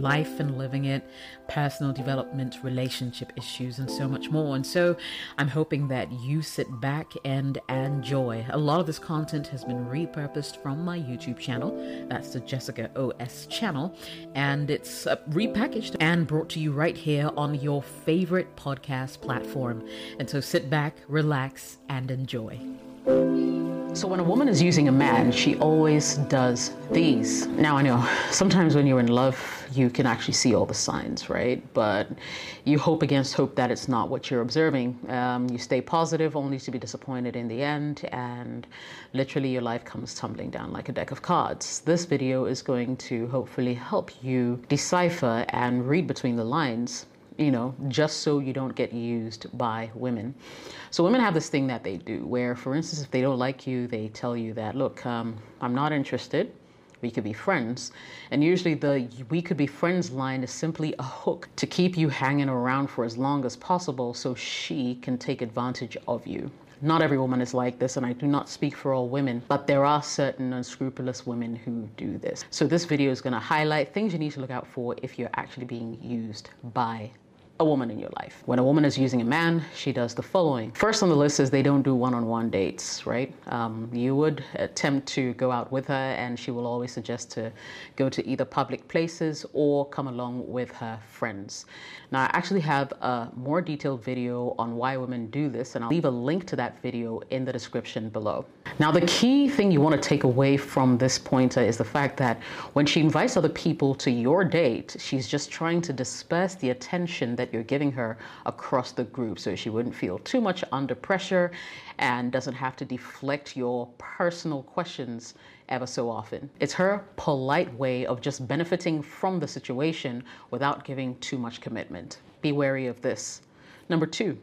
life and living it, personal development, relationship issues, and so much more. And so I'm hoping that you sit back and enjoy. A lot of this content has been repurposed from my YouTube channel. That's the Jessica OS channel. And it's uh, repackaged and brought to you right here on your favorite podcast platform. And so sit back, relax, and enjoy. So when a woman is using a man, she always does these. Now I know sometimes when you're in love, you can actually see all the signs, right? But you hope against hope that it's not what you're observing. Um, you stay positive, only to be disappointed in the end, and literally your life comes tumbling down like a deck of cards. This video is going to hopefully help you decipher and read between the lines you know, just so you don't get used by women. So women have this thing that they do where, for instance, if they don't like you, they tell you that, look, um, I'm not interested. We could be friends. And usually the we could be friends line is simply a hook to keep you hanging around for as long as possible so she can take advantage of you. Not every woman is like this, and I do not speak for all women, but there are certain unscrupulous women who do this. So, this video is going to highlight things you need to look out for if you're actually being used by a woman in your life. When a woman is using a man, she does the following. First on the list is they don't do one-on-one dates, right? Um, you would attempt to go out with her and she will always suggest to go to either public places or come along with her friends. Now, I actually have a more detailed video on why women do this and I'll leave a link to that video in the description below. Now, the key thing you want to take away from this pointer is the fact that when she invites other people to your date, she's just trying to disperse the attention that you're giving her across the group so she wouldn't feel too much under pressure and doesn't have to deflect your personal questions ever so often. It's her polite way of just benefiting from the situation without giving too much commitment. Be wary of this. Number two,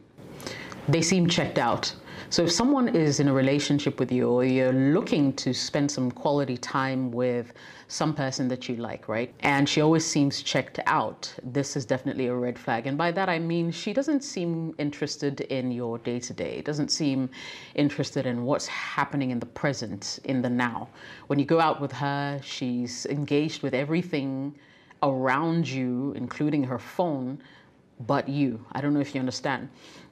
they seem checked out. So if someone is in a relationship with you or you're looking to spend some quality time with some person that you like, right? And she always seems checked out, this is definitely a red flag. And by that I mean she doesn't seem interested in your day to day, doesn't seem interested in what's happening in the present, in the now. When you go out with her, she's engaged with everything around you, including her phone, but you. I don't know if you understand.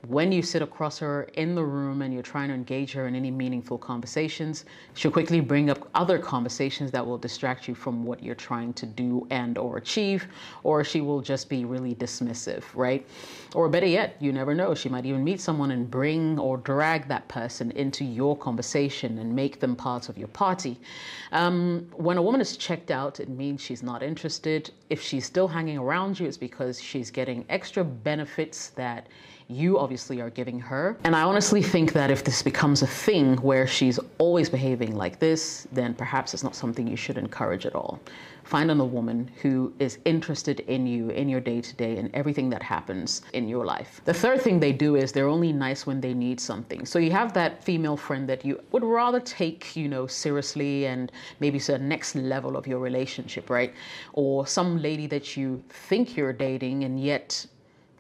When you sit across her in the room and you're trying to engage her in any meaningful conversations, she'll quickly bring up other conversations that will distract you from what you're trying to do and or achieve, or she will just be really dismissive, right? Or better yet, you never know, she might even meet someone and bring or drag that person into your conversation and make them part of your party. Um, when a woman is checked out, it means she's not interested. If she's still hanging around you, it's because she's getting extra benefits that you obviously are giving her. And I honestly think that if this becomes a thing where she's always behaving like this, then perhaps it's not something you should encourage at all. Find a woman who is interested in you, in your day to day, and everything that happens in your life. The third thing they do is they're only nice when they need something. So you have that female friend that you would rather take, you know, seriously and maybe to the next level of your relationship, right? Or some lady that you think you're dating and yet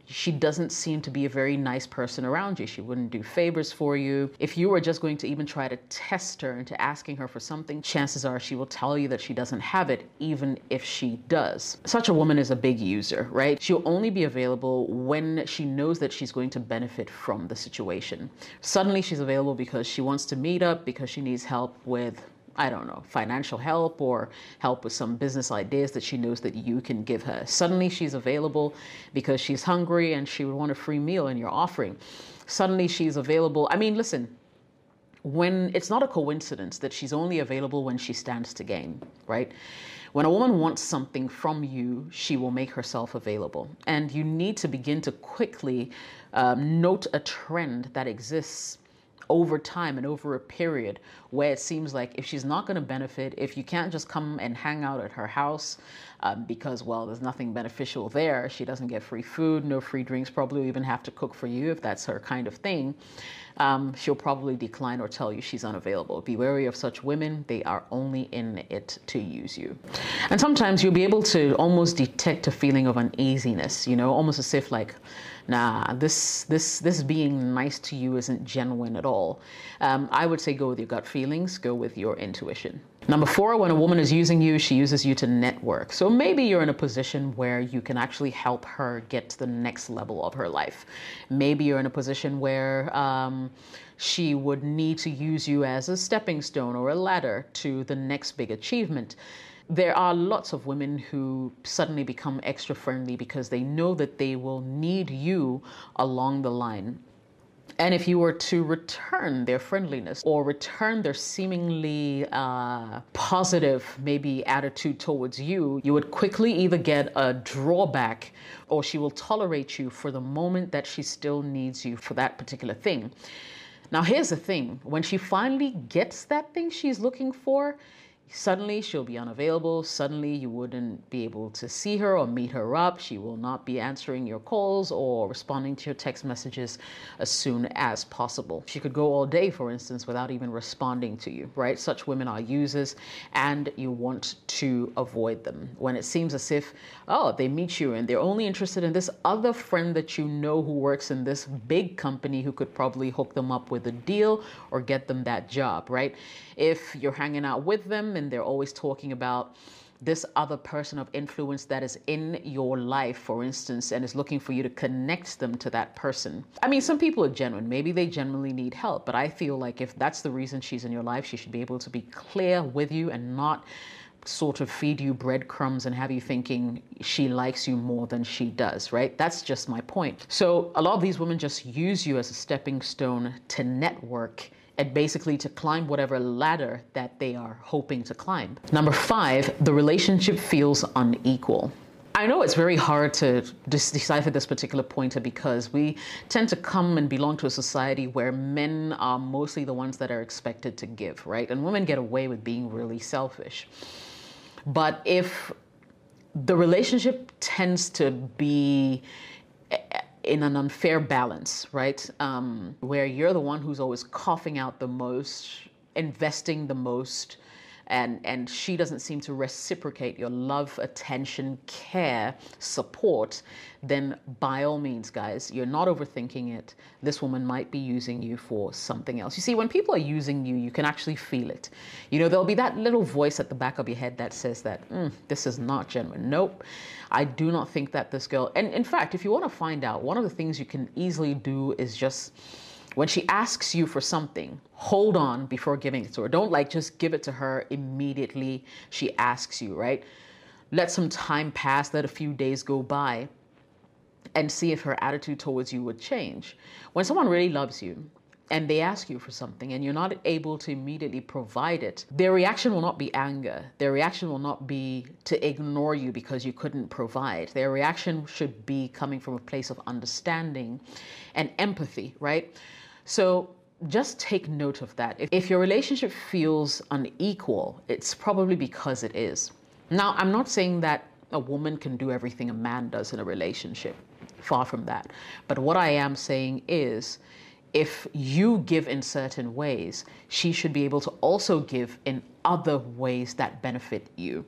she doesn't seem to be a very nice person around you. She wouldn't do favors for you. If you were just going to even try to test her into asking her for something, chances are she will tell you that she doesn't have it, even if she does. Such a woman is a big user, right? She'll only be available when she knows that she's going to benefit from the situation. Suddenly she's available because she wants to meet up, because she needs help with I don't know, financial help or help with some business ideas that she knows that you can give her. Suddenly she's available because she's hungry and she would want a free meal and you're offering. Suddenly she's available. I mean, listen, when it's not a coincidence that she's only available when she stands to gain, right? When a woman wants something from you, she will make herself available. And you need to begin to quickly um, note a trend that exists over time and over a period where it seems like if she's not going to benefit, if you can't just come and hang out at her house um, because, well, there's nothing beneficial there, she doesn't get free food, no free drinks, probably even have to cook for you if that's her kind of thing. um, she'll probably decline or tell you she's unavailable. Be wary of such women. They are only in it to use you. And sometimes you'll be able to almost detect a feeling of uneasiness, you know, almost as if like, nah, this this this being nice to you isn't genuine at all. Um, I would say go with your gut feelings, go with your intuition. Number four, when a woman is using you, she uses you to network. So maybe you're in a position where you can actually help her get to the next level of her life. Maybe you're in a position where um, she would need to use you as a stepping stone or a ladder to the next big achievement. There are lots of women who suddenly become extra friendly because they know that they will need you along the line. And if you were to return their friendliness or return their seemingly uh, positive, maybe attitude towards you, you would quickly either get a drawback or she will tolerate you for the moment that she still needs you for that particular thing. Now, here's the thing when she finally gets that thing she's looking for, Suddenly, she'll be unavailable. Suddenly, you wouldn't be able to see her or meet her up. She will not be answering your calls or responding to your text messages as soon as possible. She could go all day, for instance, without even responding to you, right? Such women are users, and you want to avoid them. When it seems as if, oh, they meet you and they're only interested in this other friend that you know who works in this big company who could probably hook them up with a deal or get them that job, right? If you're hanging out with and they're always talking about this other person of influence that is in your life, for instance, and is looking for you to connect them to that person. I mean, some people are genuine. Maybe they genuinely need help, but I feel like if that's the reason she's in your life, she should be able to be clear with you and not sort of feed you breadcrumbs and have you thinking she likes you more than she does, right? That's just my point. So a lot of these women just use you as a stepping stone to network and basically to climb whatever ladder that they are hoping to climb. Number five, the relationship feels unequal. I know it's very hard to decipher this particular pointer because we tend to come and belong to a society where men are mostly the ones that are expected to give, right? And women get away with being really selfish. But if the relationship tends to be in an unfair balance, right? Um, where you're the one who's always coughing out the most, investing the most, and and she doesn't seem to reciprocate your love, attention, care, support, then by all means, guys, you're not overthinking it. This woman might be using you for something else. You see, when people are using you, you can actually feel it. You know, there'll be that little voice at the back of your head that says that mm, this is not genuine. Nope, I do not think that this girl. And in fact, if you want to find out, one of the things you can easily do is just when she asks you for something, hold on before giving it to her. Don't like just give it to her immediately she asks you, right? Let some time pass, let a few days go by, and see if her attitude towards you would change. When someone really loves you, and they ask you for something and you're not able to immediately provide it, their reaction will not be anger. Their reaction will not be to ignore you because you couldn't provide. Their reaction should be coming from a place of understanding and empathy, right? So just take note of that. If, your relationship feels unequal, it's probably because it is. Now, I'm not saying that a woman can do everything a man does in a relationship. Far from that. But what I am saying is, if you give in certain ways, she should be able to also give in other ways that benefit you.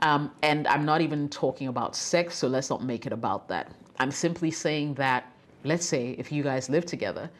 Um, and I'm not even talking about sex, so let's not make it about that. I'm simply saying that, let's say, if you guys live together,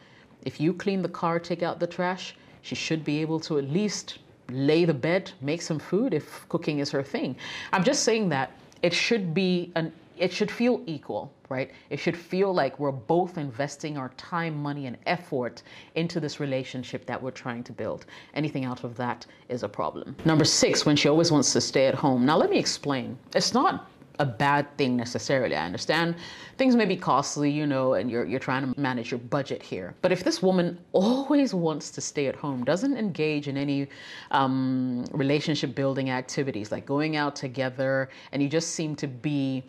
if you clean the car, take out the trash, she should be able to at least lay the bed, make some food if cooking is her thing. I'm just saying that it should be an it should feel equal, right? It should feel like we're both investing our time, money, and effort into this relationship that we're trying to build. Anything out of that is a problem. Number six, when she always wants to stay at home. Now, let me explain. It's not a bad thing necessarily. I understand things may be costly, you know, and you're you're trying to manage your budget here. But if this woman always wants to stay at home, doesn't engage in any um, relationship building activities like going out together, and you just seem to be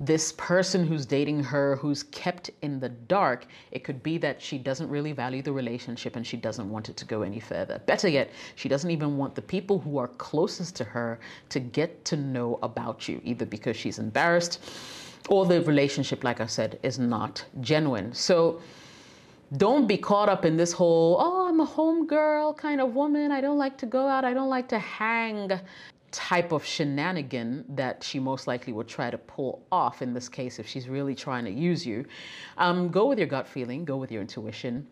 this person who's dating her who's kept in the dark, it could be that she doesn't really value the relationship and she doesn't want it to go any further. Better yet, she doesn't even want the people who are closest to her to get to know about you, either because she's embarrassed or the relationship, like I said, is not genuine. So Don't be caught up in this whole, oh, I'm a home girl kind of woman. I don't like to go out. I don't like to hang type of shenanigan that she most likely would try to pull off in this case if she's really trying to use you. Um, go with your gut feeling, go with your intuition.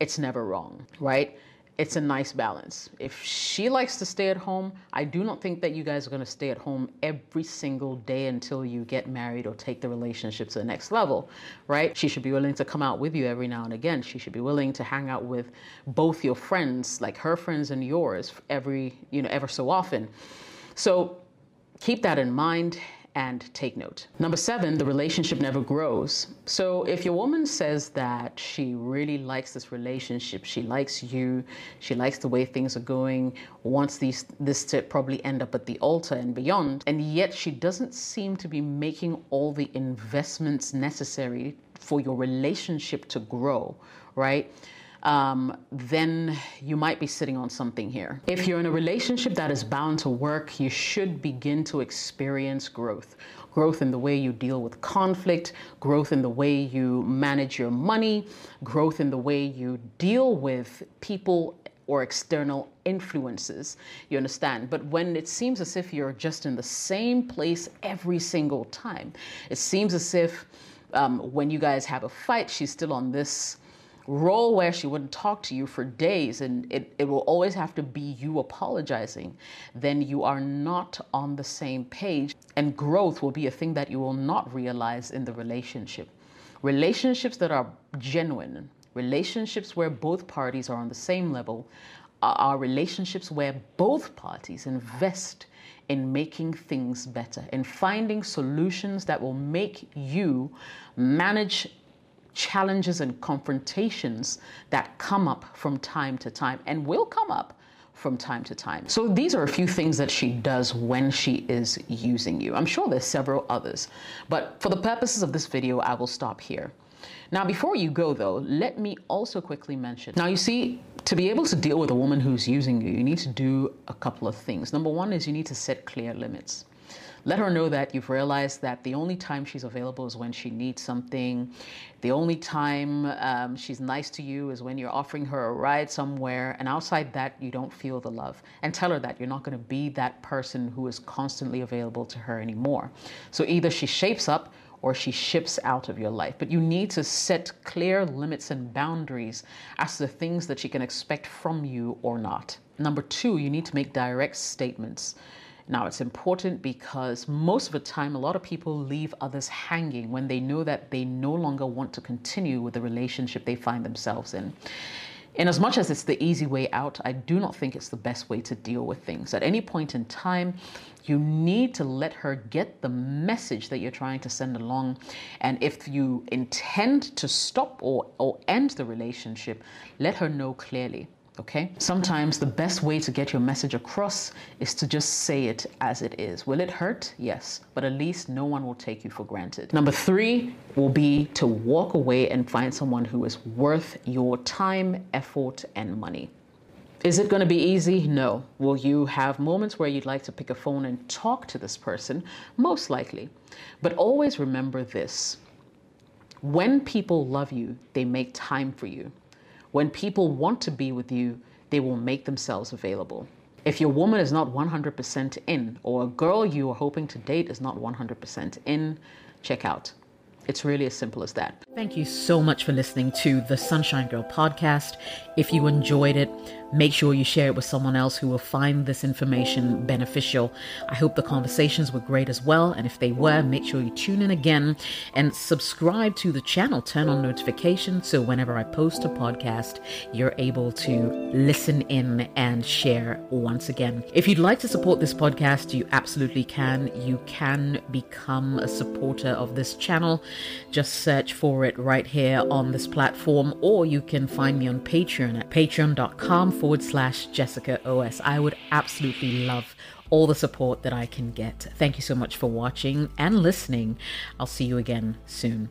It's never wrong, right? It's a nice balance. If she likes to stay at home, I do not think that you guys are going to stay at home every single day until you get married or take the relationship to the next level, right? She should be willing to come out with you every now and again. She should be willing to hang out with both your friends, like her friends and yours, every, you know, ever so often. So keep that in mind and take note. Number seven, the relationship never grows. So if your woman says that she really likes this relationship, she likes you, she likes the way things are going, wants these this to probably end up at the altar and beyond, and yet she doesn't seem to be making all the investments necessary for your relationship to grow, right? Um, then you might be sitting on something here. If you're in a relationship that is bound to work, you should begin to experience growth. Growth in the way you deal with conflict, growth in the way you manage your money, growth in the way you deal with people or external influences. You understand? But when it seems as if you're just in the same place every single time, it seems as if um, when you guys have a fight, she's still on this role where she wouldn't talk to you for days and it, it will always have to be you apologizing, then you are not on the same page. And growth will be a thing that you will not realize in the relationship. Relationships that are genuine, relationships where both parties are on the same level, are relationships where both parties invest in making things better, in finding solutions that will make you manage challenges and confrontations that come up from time to time and will come up from time to time. So these are a few things that she does when she is using you. I'm sure there's several others, but for the purposes of this video, I will stop here. Now, before you go though, let me also quickly mention. Now, you see, to be able to deal with a woman who's using you, you need to do a couple of things. Number one is you need to set clear limits. Let her know that you've realized that the only time she's available is when she needs something. The only time um, she's nice to you is when you're offering her a ride somewhere. And outside that, you don't feel the love. And tell her that you're not going to be that person who is constantly available to her anymore. So either she shapes up or she ships out of your life. But you need to set clear limits and boundaries as to the things that she can expect from you or not. Number two, you need to make direct statements. Now, it's important because most of the time, a lot of people leave others hanging when they know that they no longer want to continue with the relationship they find themselves in. In as much as it's the easy way out, I do not think it's the best way to deal with things. At any point in time, you need to let her get the message that you're trying to send along. And if you intend to stop or, or end the relationship, let her know clearly. Okay? Sometimes the best way to get your message across is to just say it as it is. Will it hurt? Yes, but at least no one will take you for granted. Number three will be to walk away and find someone who is worth your time, effort, and money. Is it going to be easy? No. Will you have moments where you'd like to pick a phone and talk to this person? Most likely. But always remember this when people love you, they make time for you. When people want to be with you, they will make themselves available. If your woman is not 100% in, or a girl you are hoping to date is not 100% in, check out. It's really as simple as that. Thank you so much for listening to the Sunshine Girl podcast. If you enjoyed it, make sure you share it with someone else who will find this information beneficial. I hope the conversations were great as well. And if they were, make sure you tune in again and subscribe to the channel. Turn on notifications so whenever I post a podcast, you're able to listen in and share once again. If you'd like to support this podcast, you absolutely can. You can become a supporter of this channel. Just search it right here on this platform, or you can find me on Patreon at patreon.com forward slash Jessica OS. I would absolutely love all the support that I can get. Thank you so much for watching and listening. I'll see you again soon.